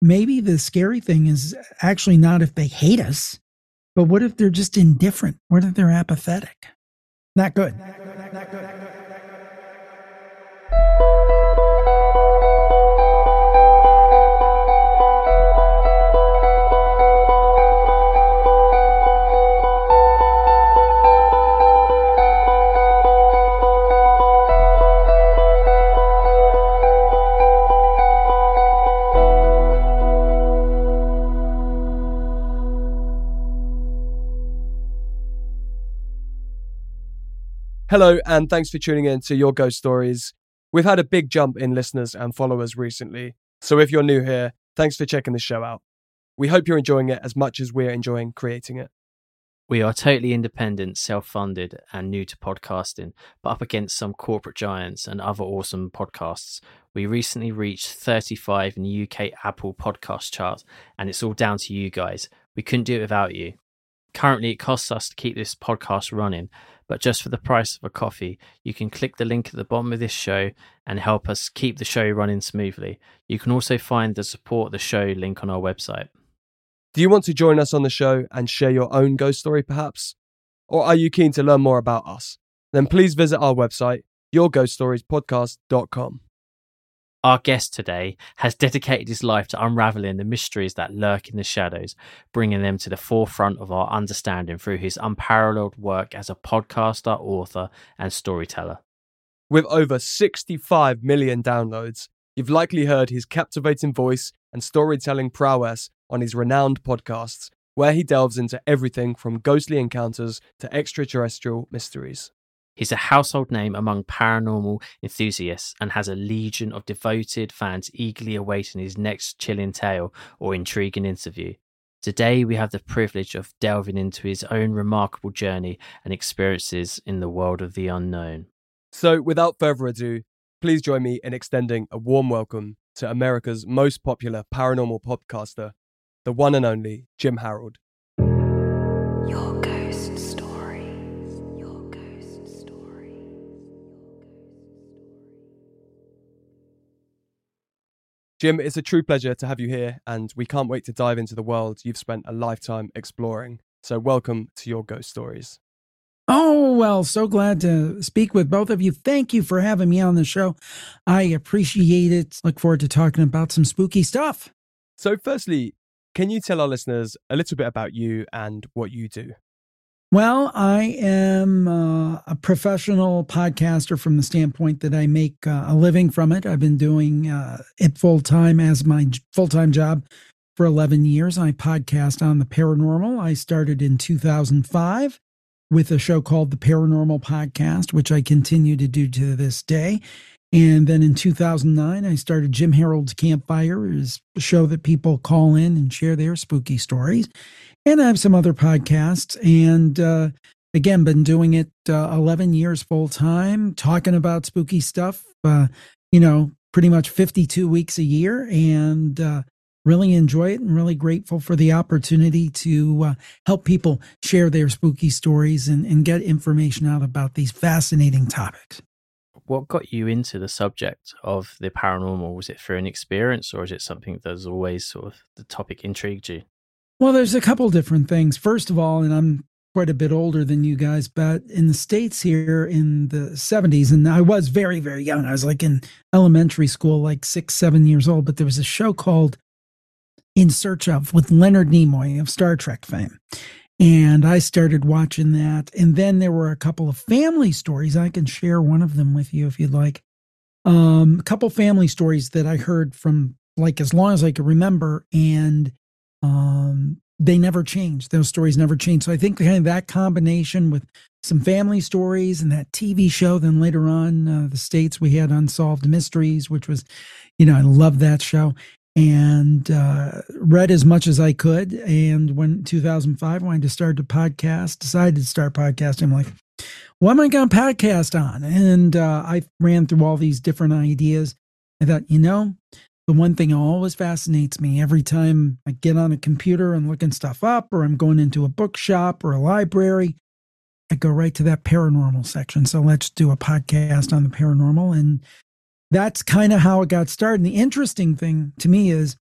maybe the scary thing is actually not if they hate us, but what if they're just indifferent? What if they're apathetic? Not good. Not good. Not good. Hello, and thanks for tuning in to Your Ghost Stories. We've had a big jump in listeners and followers recently, so if you're new here, thanks for checking the show out. We hope you're enjoying it as much as we're enjoying creating it. We are totally independent, self funded, and new to podcasting, but up against some corporate giants and other awesome podcasts. We recently reached 35 in the UK Apple podcast chart, and it's all down to you guys. We couldn't do it without you. Currently, it costs us to keep this podcast running, but just for the price of a coffee, you can click the link at the bottom of this show and help us keep the show running smoothly. You can also find the support the show link on our website. Do you want to join us on the show and share your own ghost story, perhaps? Or are you keen to learn more about us? Then please visit our website, yourghoststoriespodcast.com. Our guest today has dedicated his life to unraveling the mysteries that lurk in the shadows, bringing them to the forefront of our understanding through his unparalleled work as a podcaster, author, and storyteller. With over 65 million downloads, you've likely heard his captivating voice and storytelling prowess on his renowned podcasts, where he delves into everything from ghostly encounters to extraterrestrial mysteries. He's a household name among paranormal enthusiasts and has a legion of devoted fans eagerly awaiting his next chilling tale or intriguing interview. Today, we have the privilege of delving into his own remarkable journey and experiences in the world of the unknown. So, without further ado, please join me in extending a warm welcome to America's most popular paranormal podcaster, the one and only Jim Harold. Jim, it's a true pleasure to have you here, and we can't wait to dive into the world you've spent a lifetime exploring. So, welcome to your ghost stories. Oh, well, so glad to speak with both of you. Thank you for having me on the show. I appreciate it. Look forward to talking about some spooky stuff. So, firstly, can you tell our listeners a little bit about you and what you do? Well, I am uh, a professional podcaster from the standpoint that I make uh, a living from it. I've been doing uh, it full time as my full time job for 11 years. I podcast on the paranormal. I started in 2005 with a show called The Paranormal Podcast, which I continue to do to this day. And then in 2009, I started Jim Harold's Campfire, is a show that people call in and share their spooky stories and I have some other podcasts. And uh, again, been doing it uh, 11 years full time, talking about spooky stuff, uh, you know, pretty much 52 weeks a year. And uh, really enjoy it and really grateful for the opportunity to uh, help people share their spooky stories and, and get information out about these fascinating topics. What got you into the subject of the paranormal? Was it through an experience or is it something that's always sort of the topic intrigued you? Well, there's a couple different things. First of all, and I'm quite a bit older than you guys, but in the States here in the 70s, and I was very, very young. I was like in elementary school, like six, seven years old, but there was a show called In Search of with Leonard Nimoy of Star Trek fame. And I started watching that. And then there were a couple of family stories. I can share one of them with you if you'd like. Um, a couple family stories that I heard from like as long as I could remember. And um, they never changed. Those stories never changed. So I think kind of that combination with some family stories and that TV show. Then later on, uh, the states we had Unsolved Mysteries, which was, you know, I love that show and uh, read as much as I could. And when 2005, wanted to start a podcast, decided to start podcasting. I'm like, what am I going to podcast on? And uh, I ran through all these different ideas. I thought, you know, the one thing always fascinates me every time I get on a computer and looking stuff up, or I'm going into a bookshop or a library, I go right to that paranormal section. So let's do a podcast on the paranormal. And that's kind of how it got started. And the interesting thing to me is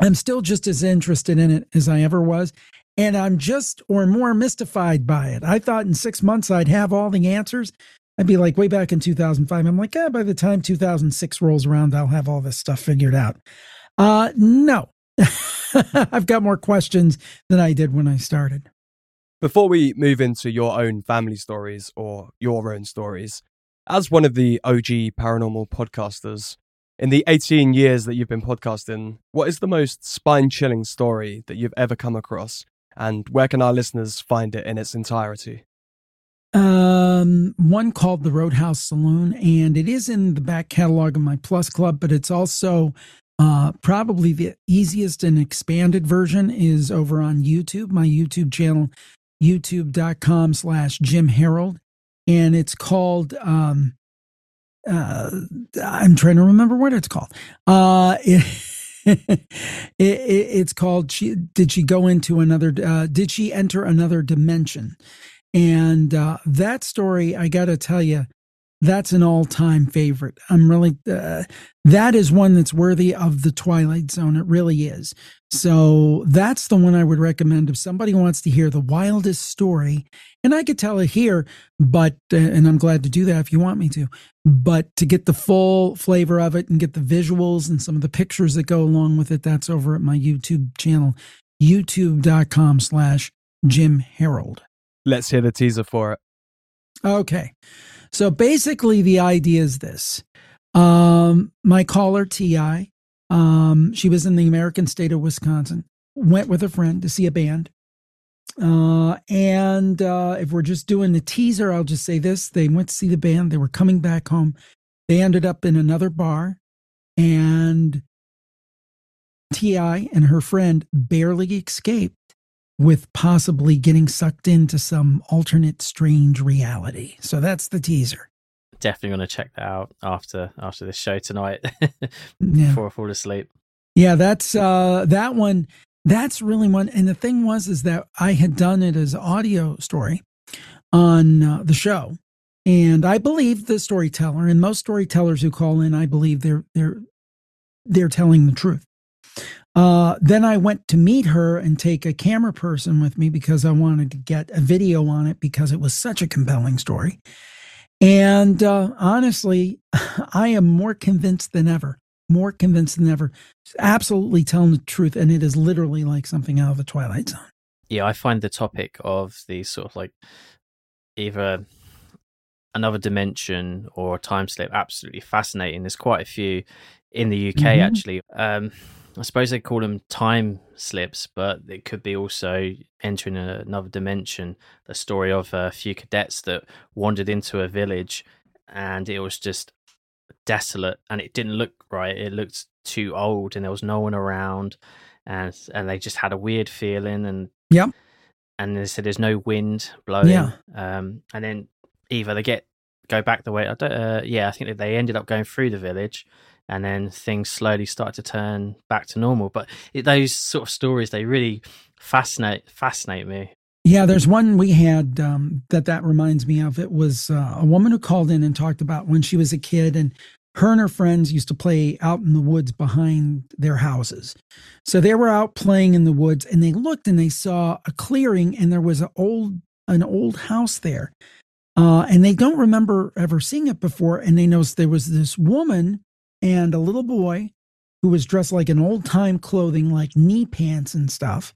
I'm still just as interested in it as I ever was. And I'm just or more mystified by it. I thought in six months I'd have all the answers. I'd be like way back in 2005. I'm like, eh, by the time 2006 rolls around, I'll have all this stuff figured out. Uh, no, I've got more questions than I did when I started. Before we move into your own family stories or your own stories, as one of the OG paranormal podcasters, in the 18 years that you've been podcasting, what is the most spine chilling story that you've ever come across? And where can our listeners find it in its entirety? Um, one called the Roadhouse Saloon, and it is in the back catalog of my Plus Club, but it's also uh, probably the easiest and expanded version is over on YouTube, my YouTube channel, youtube.com slash Jim Harold. And it's called, um, uh, I'm trying to remember what it's called. Uh, it, it, it, it's called, she, did she go into another, uh, did she enter another dimension? And uh, that story, I got to tell you, that's an all-time favorite. I'm really uh, that is one that's worthy of the Twilight Zone. It really is. So that's the one I would recommend if somebody wants to hear the wildest story. And I could tell it here, but uh, and I'm glad to do that if you want me to. But to get the full flavor of it and get the visuals and some of the pictures that go along with it, that's over at my YouTube channel, youtube.com/slash Jim Harold. Let's hear the teaser for it. Okay. So basically, the idea is this um, my caller, T.I., um, she was in the American state of Wisconsin, went with a friend to see a band. Uh, and uh, if we're just doing the teaser, I'll just say this they went to see the band, they were coming back home. They ended up in another bar, and T.I. and her friend barely escaped with possibly getting sucked into some alternate strange reality. So that's the teaser. Definitely going to check that out after after this show tonight before I fall asleep. Yeah, that's uh that one that's really one and the thing was is that I had done it as audio story on uh, the show. And I believe the storyteller and most storytellers who call in I believe they're they're they're telling the truth. Uh, then I went to meet her and take a camera person with me because I wanted to get a video on it because it was such a compelling story. And uh, honestly, I am more convinced than ever, more convinced than ever, absolutely telling the truth. And it is literally like something out of the Twilight Zone. Yeah, I find the topic of the sort of like either another dimension or time slip absolutely fascinating. There's quite a few in the UK mm-hmm. actually. Um, I suppose they call them time slips, but it could be also entering another dimension. The story of a few cadets that wandered into a village and it was just desolate and it didn't look right. It looked too old and there was no one around and and they just had a weird feeling and yeah. And they said there's no wind blowing. Yeah. Um, and then either they get go back the way I don't, uh, yeah, I think that they ended up going through the village and then things slowly start to turn back to normal. But it, those sort of stories, they really fascinate fascinate me. Yeah, there's one we had um, that that reminds me of. It was uh, a woman who called in and talked about when she was a kid, and her and her friends used to play out in the woods behind their houses. So they were out playing in the woods, and they looked and they saw a clearing, and there was an old an old house there. Uh, and they don't remember ever seeing it before. And they noticed there was this woman and a little boy who was dressed like an old time clothing, like knee pants and stuff.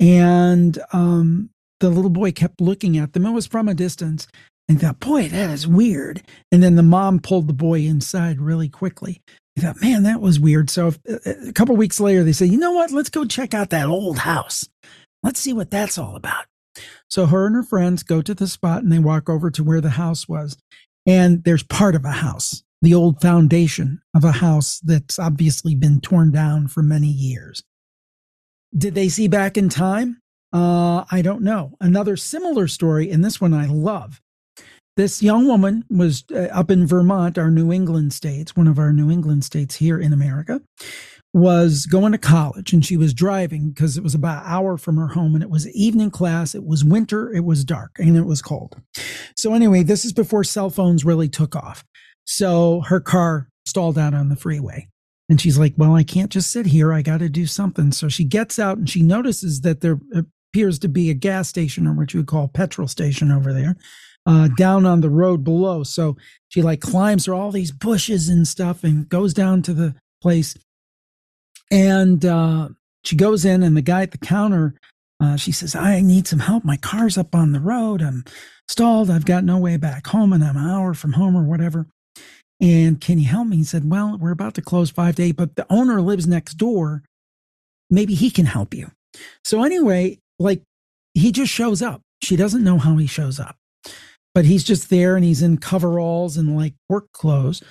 And um, the little boy kept looking at them. It was from a distance and he thought, boy, that is weird. And then the mom pulled the boy inside really quickly. He thought, man, that was weird. So if, uh, a couple weeks later, they said, you know what? Let's go check out that old house. Let's see what that's all about. So her and her friends go to the spot and they walk over to where the house was. And there's part of a house the old foundation of a house that's obviously been torn down for many years. Did they see back in time? Uh, I don't know. Another similar story, and this one I love. This young woman was uh, up in Vermont, our New England states, one of our New England states here in America, was going to college and she was driving because it was about an hour from her home and it was evening class. It was winter, it was dark, and it was cold. So, anyway, this is before cell phones really took off. So her car stalled out on the freeway. And she's like, Well, I can't just sit here. I got to do something. So she gets out and she notices that there appears to be a gas station or what you would call a petrol station over there uh, down on the road below. So she like climbs through all these bushes and stuff and goes down to the place. And uh, she goes in, and the guy at the counter, uh, she says, I need some help. My car's up on the road. I'm stalled. I've got no way back home, and I'm an hour from home or whatever. And can you help me? He said, Well, we're about to close five to eight, but the owner lives next door. Maybe he can help you. So, anyway, like he just shows up. She doesn't know how he shows up, but he's just there and he's in coveralls and like work clothes.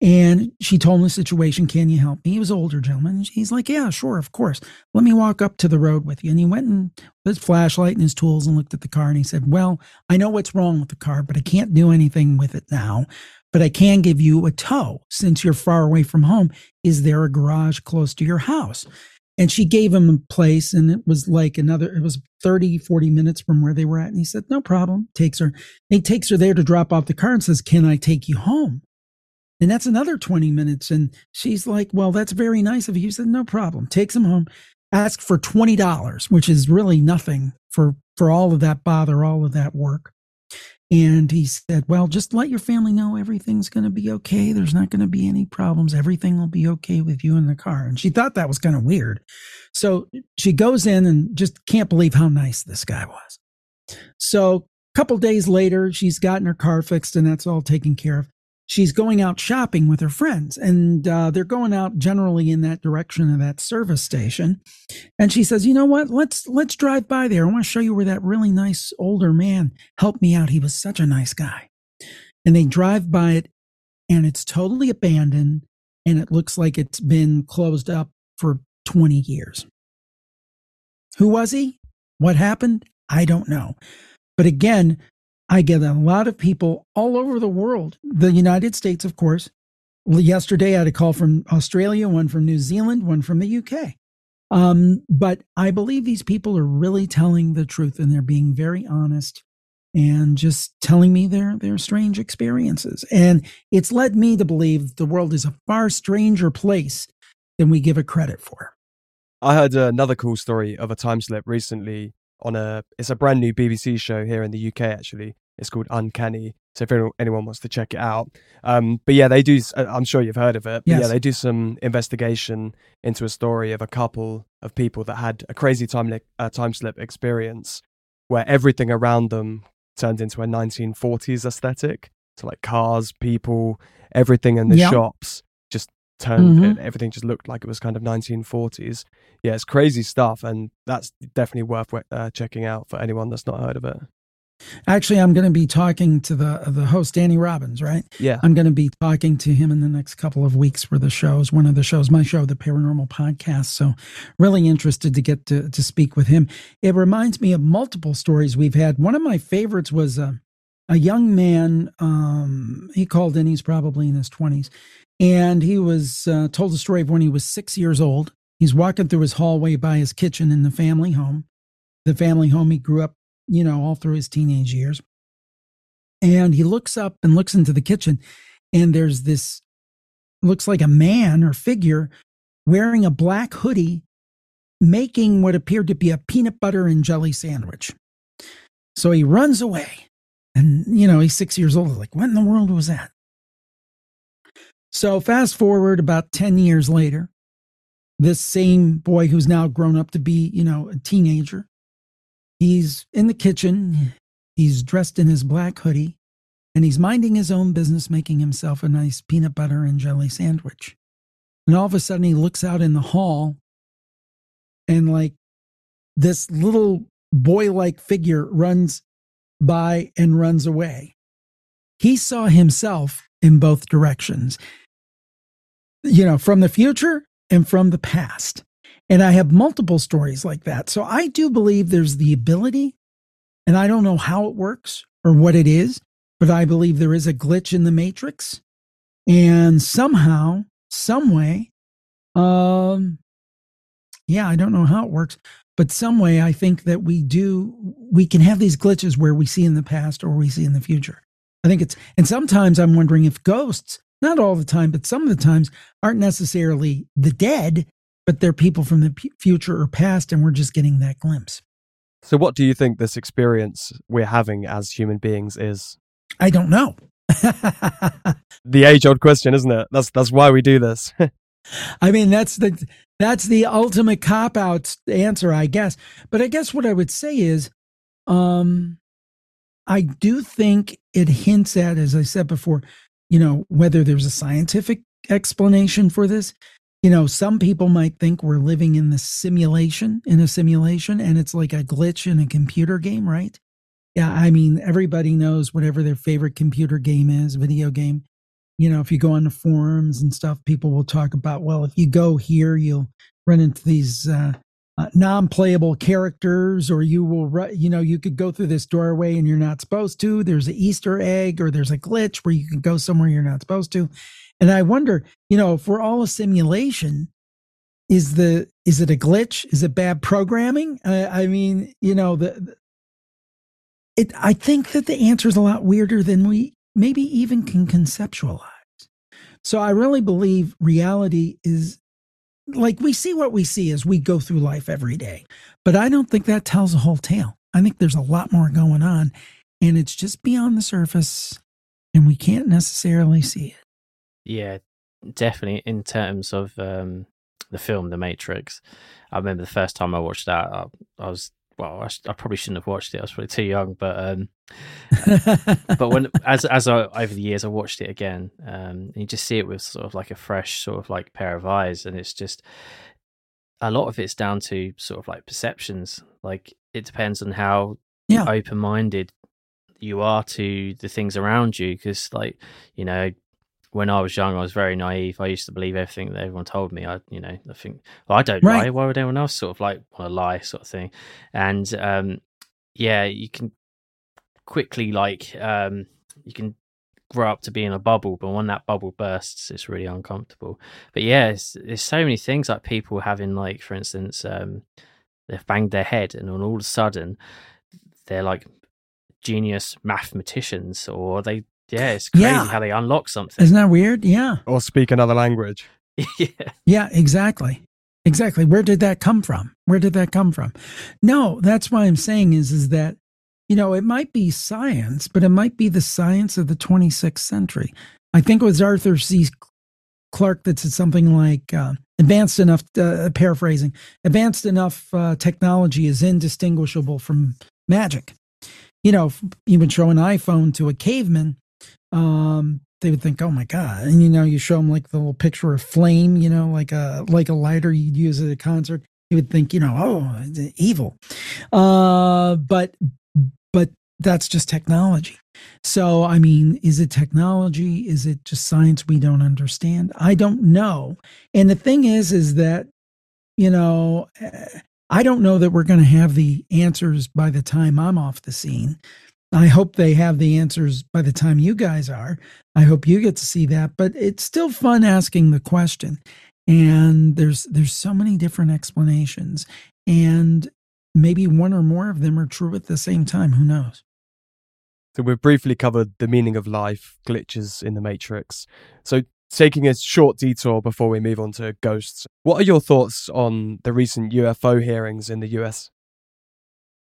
And she told him the situation. Can you help me? He was an older gentleman. He's like, Yeah, sure, of course. Let me walk up to the road with you. And he went and with his flashlight and his tools and looked at the car. And he said, Well, I know what's wrong with the car, but I can't do anything with it now but I can give you a tow since you're far away from home. Is there a garage close to your house? And she gave him a place, and it was like another, it was 30, 40 minutes from where they were at. And he said, No problem. Takes her. He takes her there to drop off the car and says, Can I take you home? And that's another 20 minutes. And she's like, Well, that's very nice of you. He said, No problem. Takes him home, asked for $20, which is really nothing for, for all of that bother, all of that work. And he said, Well, just let your family know everything's going to be okay. There's not going to be any problems. Everything will be okay with you in the car. And she thought that was kind of weird. So she goes in and just can't believe how nice this guy was. So a couple days later, she's gotten her car fixed and that's all taken care of she's going out shopping with her friends and uh, they're going out generally in that direction of that service station. And she says you know what? Let's let's drive by there. I want to show you where that really nice older man helped me out. He was such a nice guy. And they drive by it and it's totally abandoned and it looks like it's been closed up for 20 years. Who was he? What happened? I don't know. But again I get a lot of people all over the world, the United States, of course. Yesterday, I had a call from Australia, one from New Zealand, one from the UK. Um, but I believe these people are really telling the truth and they're being very honest and just telling me their their strange experiences. And it's led me to believe the world is a far stranger place than we give it credit for. I heard another cool story of a time slip recently on a it's a brand new BBC show here in the UK actually. It's called Uncanny. So if anyone wants to check it out, um, but yeah, they do. Uh, I'm sure you've heard of it. Yes. yeah, they do some investigation into a story of a couple of people that had a crazy time li- uh, time slip experience, where everything around them turned into a 1940s aesthetic. So like cars, people, everything in the shops turned mm-hmm. everything just looked like it was kind of 1940s yeah it's crazy stuff and that's definitely worth uh, checking out for anyone that's not heard of it. Actually i'm going to be talking to the the host danny robins right? Yeah. I'm going to be talking to him in the next couple of weeks for the shows one of the shows my show the paranormal podcast so really interested to get to, to speak with him. It reminds me of multiple stories we've had. One of my favorites was uh, a young man um, he called in he's probably in his 20s and he was uh, told the story of when he was six years old. He's walking through his hallway by his kitchen in the family home, the family home he grew up, you know, all through his teenage years. And he looks up and looks into the kitchen, and there's this looks like a man or figure wearing a black hoodie making what appeared to be a peanut butter and jelly sandwich. So he runs away. And, you know, he's six years old. Like, what in the world was that? So, fast forward about 10 years later, this same boy who's now grown up to be, you know, a teenager, he's in the kitchen. He's dressed in his black hoodie and he's minding his own business, making himself a nice peanut butter and jelly sandwich. And all of a sudden, he looks out in the hall and, like, this little boy like figure runs by and runs away. He saw himself in both directions you know, from the future and from the past. And I have multiple stories like that. So I do believe there's the ability, and I don't know how it works or what it is, but I believe there is a glitch in the matrix. And somehow, some way, um, yeah, I don't know how it works, but some way I think that we do, we can have these glitches where we see in the past or we see in the future. I think it's, and sometimes I'm wondering if ghosts not all the time, but some of the times aren't necessarily the dead, but they're people from the p- future or past, and we're just getting that glimpse. So, what do you think this experience we're having as human beings is? I don't know. the age-old question, isn't it? That's that's why we do this. I mean, that's the that's the ultimate cop out answer, I guess. But I guess what I would say is, um, I do think it hints at, as I said before, you know, whether there's a scientific explanation for this. You know, some people might think we're living in the simulation, in a simulation, and it's like a glitch in a computer game, right? Yeah, I mean, everybody knows whatever their favorite computer game is, video game you know, if you go on the forums and stuff, people will talk about, well, if you go here, you'll run into these uh, uh, non-playable characters, or you will, you know, you could go through this doorway and you're not supposed to. There's an Easter egg, or there's a glitch where you can go somewhere you're not supposed to. And I wonder, you know, if we're all a simulation, is the is it a glitch? Is it bad programming? Uh, I mean, you know, the, the it. I think that the answer is a lot weirder than we maybe even can conceptualize. So I really believe reality is like we see what we see as we go through life every day. But I don't think that tells the whole tale. I think there's a lot more going on and it's just beyond the surface and we can't necessarily see it. Yeah, definitely in terms of um the film The Matrix. I remember the first time I watched that I, I was well, I, I, probably shouldn't have watched it. I was probably too young, but um, but when as as I, over the years I watched it again, um, you just see it with sort of like a fresh sort of like pair of eyes, and it's just a lot of it's down to sort of like perceptions. Like it depends on how yeah. open minded you are to the things around you, because like you know when I was young, I was very naive. I used to believe everything that everyone told me. I, you know, I think, well, I don't right. lie. Why would anyone else sort of like want to lie, sort of thing? And um, yeah, you can quickly like um, you can grow up to be in a bubble, but when that bubble bursts, it's really uncomfortable. But yeah, there's so many things like people having like, for instance, um, they've banged their head, and all of a sudden, they're like genius mathematicians, or they yeah, it's crazy yeah. how they unlock something. Isn't that weird? Yeah. Or speak another language. yeah. Yeah, exactly. Exactly. Where did that come from? Where did that come from? No, that's why I'm saying is is that you know, it might be science, but it might be the science of the 26th century. I think it was Arthur C. Clarke that said something like uh, advanced enough, uh, paraphrasing, advanced enough uh, technology is indistinguishable from magic. You know, you would show an iPhone to a caveman, um, they would think, "Oh my god!" And you know, you show them like the little picture of flame, you know, like a like a lighter you'd use at a concert. You would think, you know, "Oh, evil," uh, but but that's just technology. So, I mean, is it technology? Is it just science we don't understand? I don't know. And the thing is, is that you know, I don't know that we're going to have the answers by the time I'm off the scene. I hope they have the answers by the time you guys are. I hope you get to see that, but it's still fun asking the question. And there's there's so many different explanations and maybe one or more of them are true at the same time, who knows. So we've briefly covered the meaning of life, glitches in the matrix. So taking a short detour before we move on to ghosts. What are your thoughts on the recent UFO hearings in the US?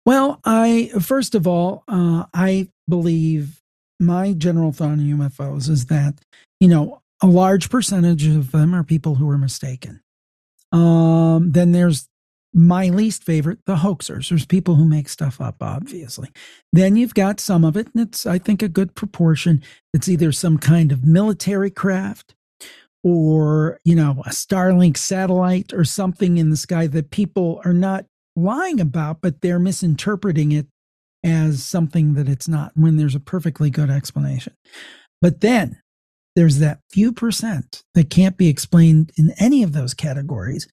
Well, I first of all, uh, I believe my general thought on UFOs is that you know a large percentage of them are people who are mistaken. Um, then there's my least favorite, the hoaxers. There's people who make stuff up, obviously. Then you've got some of it, and it's, I think, a good proportion. It's either some kind of military craft or, you know, a Starlink satellite or something in the sky that people are not lying about, but they're misinterpreting it as something that it's not when there's a perfectly good explanation. But then there's that few percent that can't be explained in any of those categories.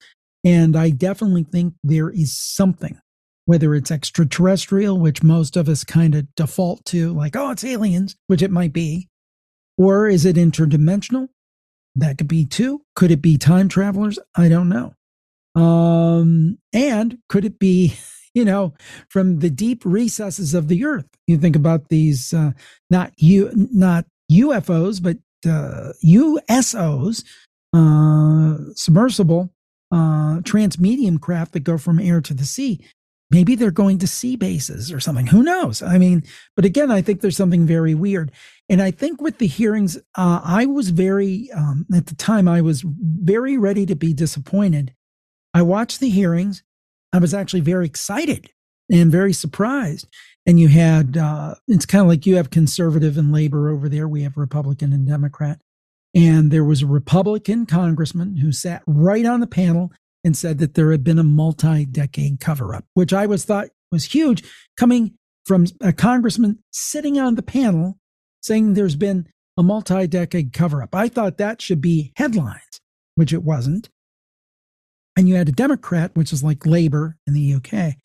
And I definitely think there is something, whether it's extraterrestrial, which most of us kind of default to, like, oh, it's aliens, which it might be, or is it interdimensional? That could be too. Could it be time travelers? I don't know. Um, and could it be, you know, from the deep recesses of the earth? You think about these, uh, not you, not UFOs, but uh, USOs, uh, submersible uh, transmedium craft that go from air to the sea, maybe they're going to sea bases or something. Who knows? I mean, but again, I think there's something very weird. And I think with the hearings, uh, I was very, um, at the time, I was very ready to be disappointed. I watched the hearings. I was actually very excited and very surprised. And you had, uh, it's kind of like you have conservative and labor over there. We have Republican and Democrat. And there was a Republican congressman who sat right on the panel and said that there had been a multi-decade cover-up, which I was thought was huge, coming from a congressman sitting on the panel saying there's been a multi-decade cover-up. I thought that should be headlines, which it wasn't. And you had a Democrat, which is like Labor in the UK,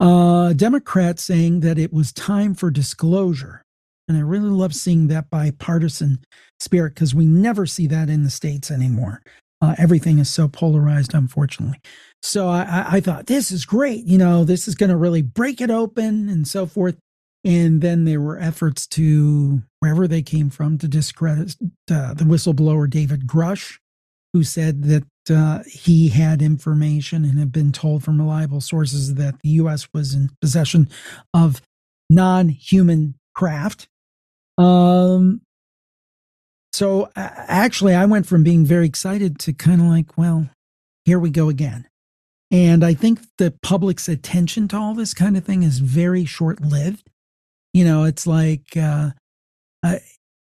uh, Democrat saying that it was time for disclosure. And I really love seeing that bipartisan spirit because we never see that in the States anymore. Uh, everything is so polarized, unfortunately. So I, I thought this is great. You know, this is going to really break it open and so forth. And then there were efforts to, wherever they came from, to discredit uh, the whistleblower David Grusch, who said that uh, he had information and had been told from reliable sources that the U.S. was in possession of non human craft. Um, so actually, I went from being very excited to kind of like, well, here we go again. And I think the public's attention to all this kind of thing is very short lived. You know, it's like uh, uh,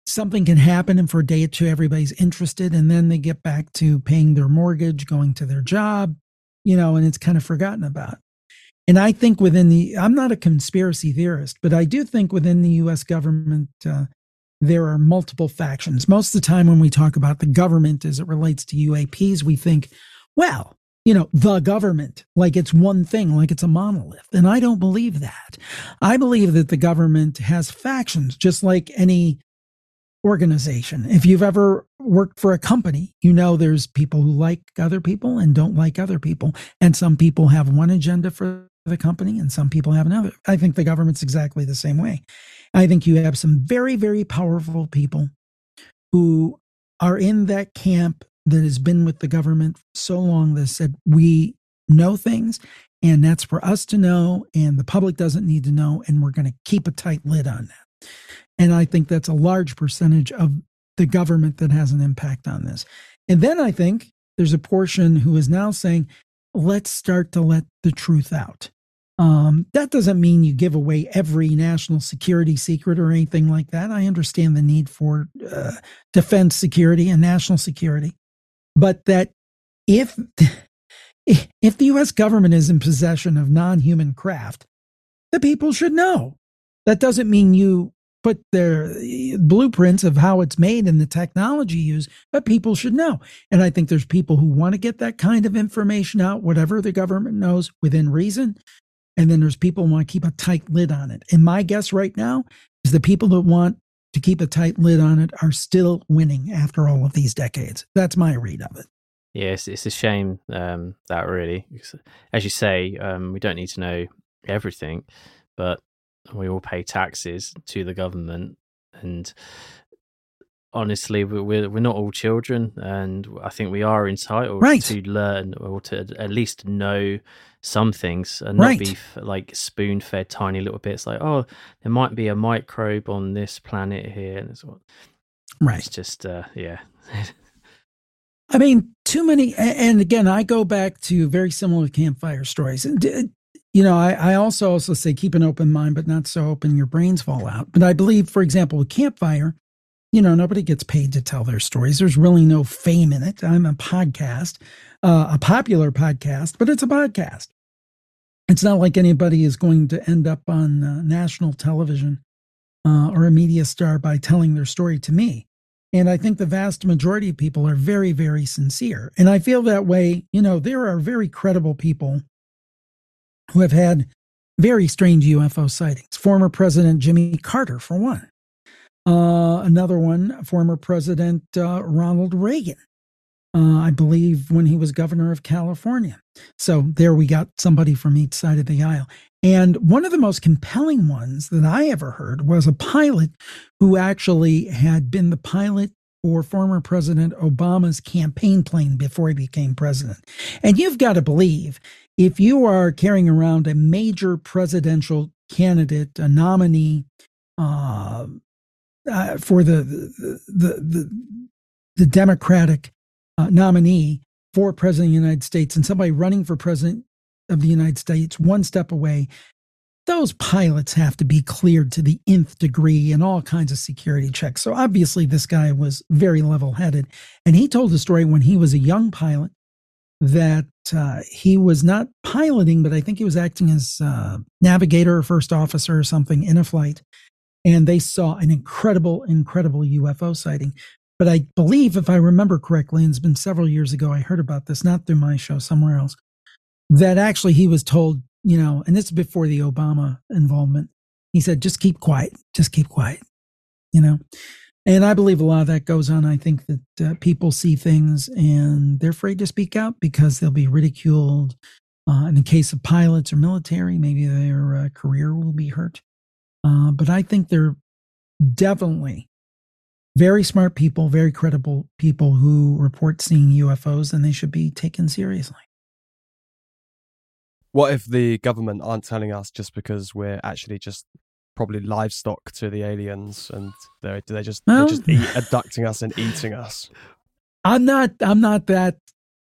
something can happen, and for a day or two, everybody's interested, and then they get back to paying their mortgage, going to their job, you know, and it's kind of forgotten about. And I think within the, I'm not a conspiracy theorist, but I do think within the US government, uh, there are multiple factions. Most of the time, when we talk about the government as it relates to UAPs, we think, well, you know, the government, like it's one thing, like it's a monolith. And I don't believe that. I believe that the government has factions, just like any organization. If you've ever worked for a company, you know there's people who like other people and don't like other people. And some people have one agenda for the company and some people have another. I think the government's exactly the same way. I think you have some very, very powerful people who are in that camp that has been with the government so long that said, we know things and that's for us to know and the public doesn't need to know and we're going to keep a tight lid on that. And I think that's a large percentage of the government that has an impact on this. And then I think there's a portion who is now saying, let's start to let the truth out. Um, that doesn't mean you give away every national security secret or anything like that. I understand the need for uh, defense security and national security, but that if if the U.S. government is in possession of non-human craft, the people should know. That doesn't mean you put their blueprints of how it's made and the technology used, but people should know. And I think there's people who want to get that kind of information out, whatever the government knows within reason. And then there's people who want to keep a tight lid on it. And my guess right now is the people that want to keep a tight lid on it are still winning after all of these decades. That's my read of it. Yes, it's a shame um, that really, as you say, um, we don't need to know everything, but we all pay taxes to the government, and honestly, we're we're not all children, and I think we are entitled right. to learn or to at least know some things and not right. be like spoon fed tiny little bits. Like, oh, there might be a microbe on this planet here, and it's what. Right. It's just, uh, yeah. I mean, too many. And again, I go back to very similar campfire stories. You know, I, I also also say keep an open mind, but not so open your brains fall out. But I believe, for example, with campfire, you know, nobody gets paid to tell their stories. There's really no fame in it. I'm a podcast, uh, a popular podcast, but it's a podcast. It's not like anybody is going to end up on uh, national television uh, or a media star by telling their story to me. And I think the vast majority of people are very, very sincere. And I feel that way. You know, there are very credible people who have had very strange UFO sightings. Former President Jimmy Carter, for one. Uh, another one, former President uh, Ronald Reagan, uh, I believe, when he was governor of California. So there we got somebody from each side of the aisle. And one of the most compelling ones that I ever heard was a pilot who actually had been the pilot for former President Obama's campaign plane before he became president. And you've got to believe if you are carrying around a major presidential candidate, a nominee uh, uh, for the, the, the, the, Democratic uh, nominee for president of the United States and somebody running for president of the United States one step away, those pilots have to be cleared to the nth degree and all kinds of security checks. So obviously, this guy was very level headed. And he told the story when he was a young pilot that uh, he was not piloting, but I think he was acting as uh, navigator or first officer or something in a flight. And they saw an incredible, incredible UFO sighting. But I believe, if I remember correctly, and it's been several years ago, I heard about this, not through my show, somewhere else, that actually he was told, you know, and this is before the Obama involvement. He said, just keep quiet, just keep quiet, you know. And I believe a lot of that goes on. I think that uh, people see things and they're afraid to speak out because they'll be ridiculed. Uh, in the case of pilots or military, maybe their uh, career will be hurt. Uh, but I think they're definitely very smart people, very credible people who report seeing UFOs, and they should be taken seriously. What if the government aren't telling us just because we're actually just probably livestock to the aliens and they're they're just well, they're just eat, abducting us and eating us? I'm not. I'm not that.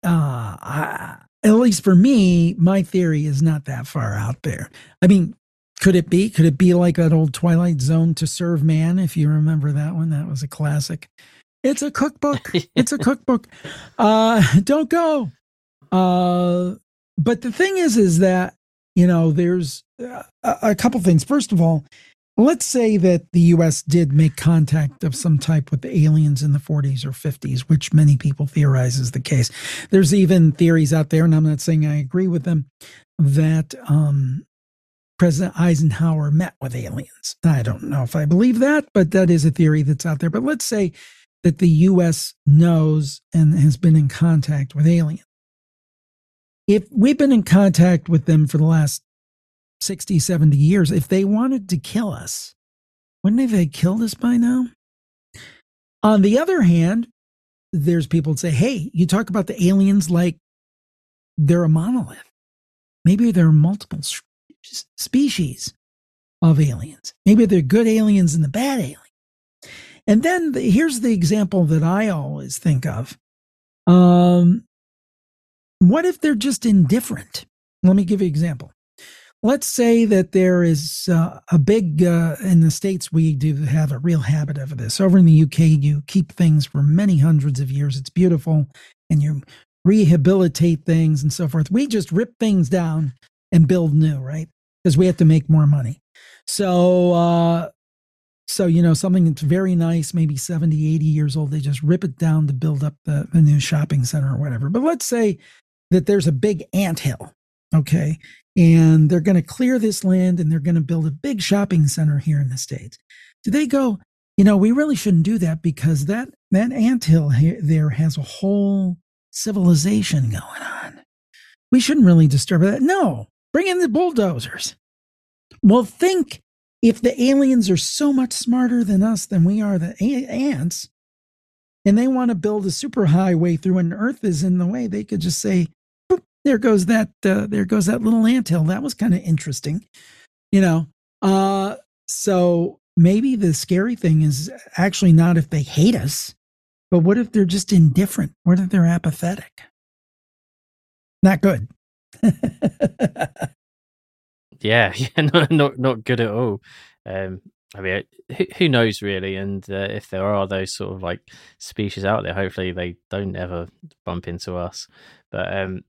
Uh, I, at least for me, my theory is not that far out there. I mean, could it be? Could it be like that old Twilight Zone to serve man? If you remember that one, that was a classic. It's a cookbook. it's a cookbook. Uh, don't go. Uh, but the thing is, is that you know, there's a, a couple things. First of all, let's say that the U.S. did make contact of some type with the aliens in the 40s or 50s, which many people theorize is the case. There's even theories out there, and I'm not saying I agree with them, that um, President Eisenhower met with aliens. I don't know if I believe that, but that is a theory that's out there. But let's say that the U.S. knows and has been in contact with aliens. If we've been in contact with them for the last 60, 70 years, if they wanted to kill us, wouldn't they have killed us by now? On the other hand, there's people that say, hey, you talk about the aliens like they're a monolith. Maybe there are multiple species of aliens. Maybe they're good aliens and the bad aliens. And then the, here's the example that I always think of. Um, what if they're just indifferent? Let me give you an example. Let's say that there is uh, a big, uh, in the States, we do have a real habit of this. Over in the UK, you keep things for many hundreds of years. It's beautiful and you rehabilitate things and so forth. We just rip things down and build new, right? because we have to make more money. So, uh, so you know, something that's very nice, maybe 70, 80 years old, they just rip it down to build up the, the new shopping center or whatever. But let's say that there's a big ant hill, okay, and they're going to clear this land and they're going to build a big shopping center here in the states. Do they go? You know, we really shouldn't do that because that that ant hill there has a whole civilization going on. We shouldn't really disturb that. No, Bring in the bulldozers. Well, think if the aliens are so much smarter than us than we are the ants, and they want to build a super highway through and Earth is in the way, they could just say, "There goes that. Uh, there goes that little ant hill. That was kind of interesting." You know. Uh, so maybe the scary thing is actually not if they hate us, but what if they're just indifferent? What if they're apathetic? Not good. yeah, yeah, not not not good at all. Um, I mean, who, who knows really? And uh, if there are those sort of like species out there, hopefully they don't ever bump into us. But um,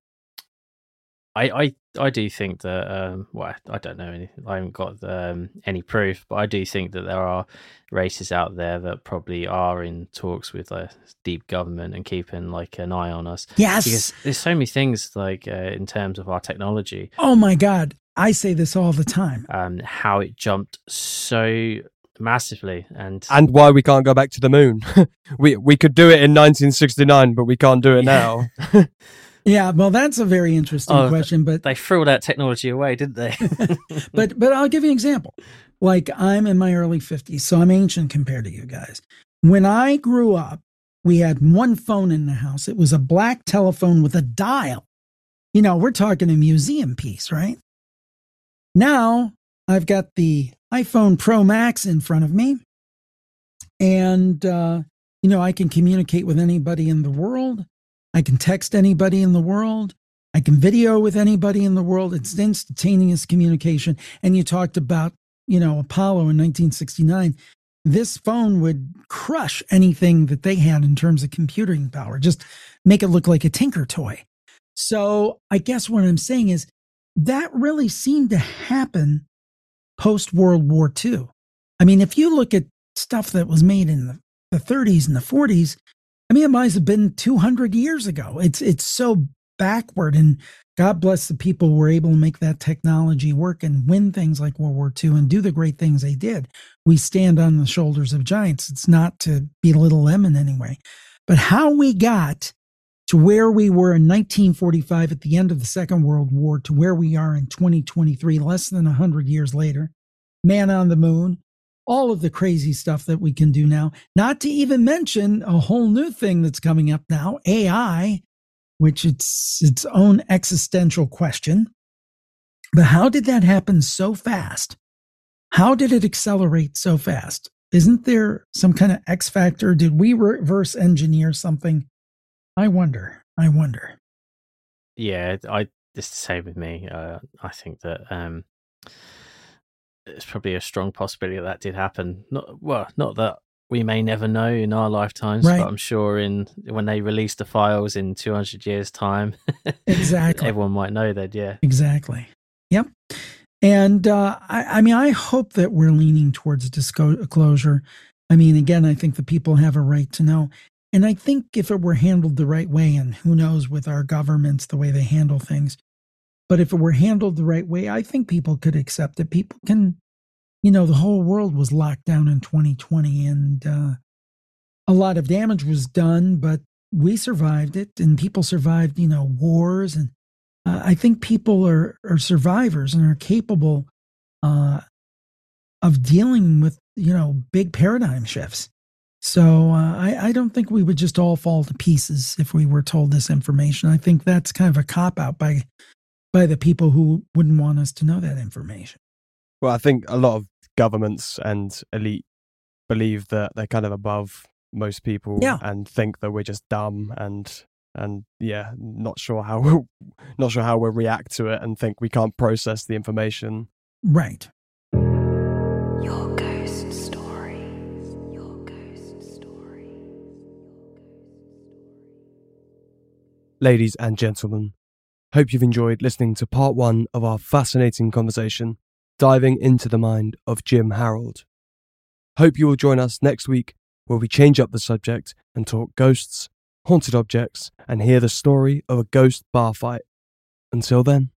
I, I I do think that um, well I don't know any, I haven't got um, any proof, but I do think that there are races out there that probably are in talks with a deep government and keeping like an eye on us. Yes, because there's so many things like uh, in terms of our technology. Oh my god, I say this all the time. Um, how it jumped so massively and and why we can't go back to the moon. we we could do it in 1969, but we can't do it now. Yeah, well, that's a very interesting oh, question. But they threw that technology away, didn't they? but but I'll give you an example. Like I'm in my early 50s, so I'm ancient compared to you guys. When I grew up, we had one phone in the house. It was a black telephone with a dial. You know, we're talking a museum piece, right? Now I've got the iPhone Pro Max in front of me. And, uh, you know, I can communicate with anybody in the world. I can text anybody in the world. I can video with anybody in the world. It's instantaneous communication. And you talked about, you know, Apollo in 1969. This phone would crush anything that they had in terms of computing power, just make it look like a tinker toy. So I guess what I'm saying is that really seemed to happen post World War II. I mean, if you look at stuff that was made in the, the 30s and the 40s, I mean, it might have been 200 years ago. It's it's so backward, and God bless the people who were able to make that technology work and win things like World War II and do the great things they did. We stand on the shoulders of giants. It's not to belittle them in any way, but how we got to where we were in 1945 at the end of the Second World War to where we are in 2023, less than 100 years later, man on the moon, all of the crazy stuff that we can do now, not to even mention a whole new thing that's coming up now, AI, which it's its own existential question. But how did that happen so fast? How did it accelerate so fast? Isn't there some kind of X factor? Did we reverse engineer something I wonder. I wonder. Yeah, I just the same with me. Uh, I think that um, it's probably a strong possibility that that did happen. Not well, not that we may never know in our lifetimes, right. but I'm sure in when they release the files in 200 years' time, exactly, everyone might know that. Yeah, exactly. Yep. And uh, I, I mean, I hope that we're leaning towards disclosure. I mean, again, I think the people have a right to know. And I think if it were handled the right way, and who knows with our governments, the way they handle things, but if it were handled the right way, I think people could accept it. People can, you know, the whole world was locked down in 2020 and uh, a lot of damage was done, but we survived it and people survived, you know, wars. And uh, I think people are, are survivors and are capable uh, of dealing with, you know, big paradigm shifts. So uh, I, I, don't think we would just all fall to pieces if we were told this information. I think that's kind of a cop out by by the people who wouldn't want us to know that information. Well, I think a lot of governments and elite believe that they're kind of above most people yeah. and think that we're just dumb and and yeah, not sure how we'll, not sure how we'll react to it and think we can't process the information. Right. Your ghost stories. Your ghost stories. Ladies and gentlemen, hope you've enjoyed listening to part one of our fascinating conversation diving into the mind of Jim Harold. Hope you will join us next week where we change up the subject and talk ghosts, haunted objects, and hear the story of a ghost bar fight. Until then.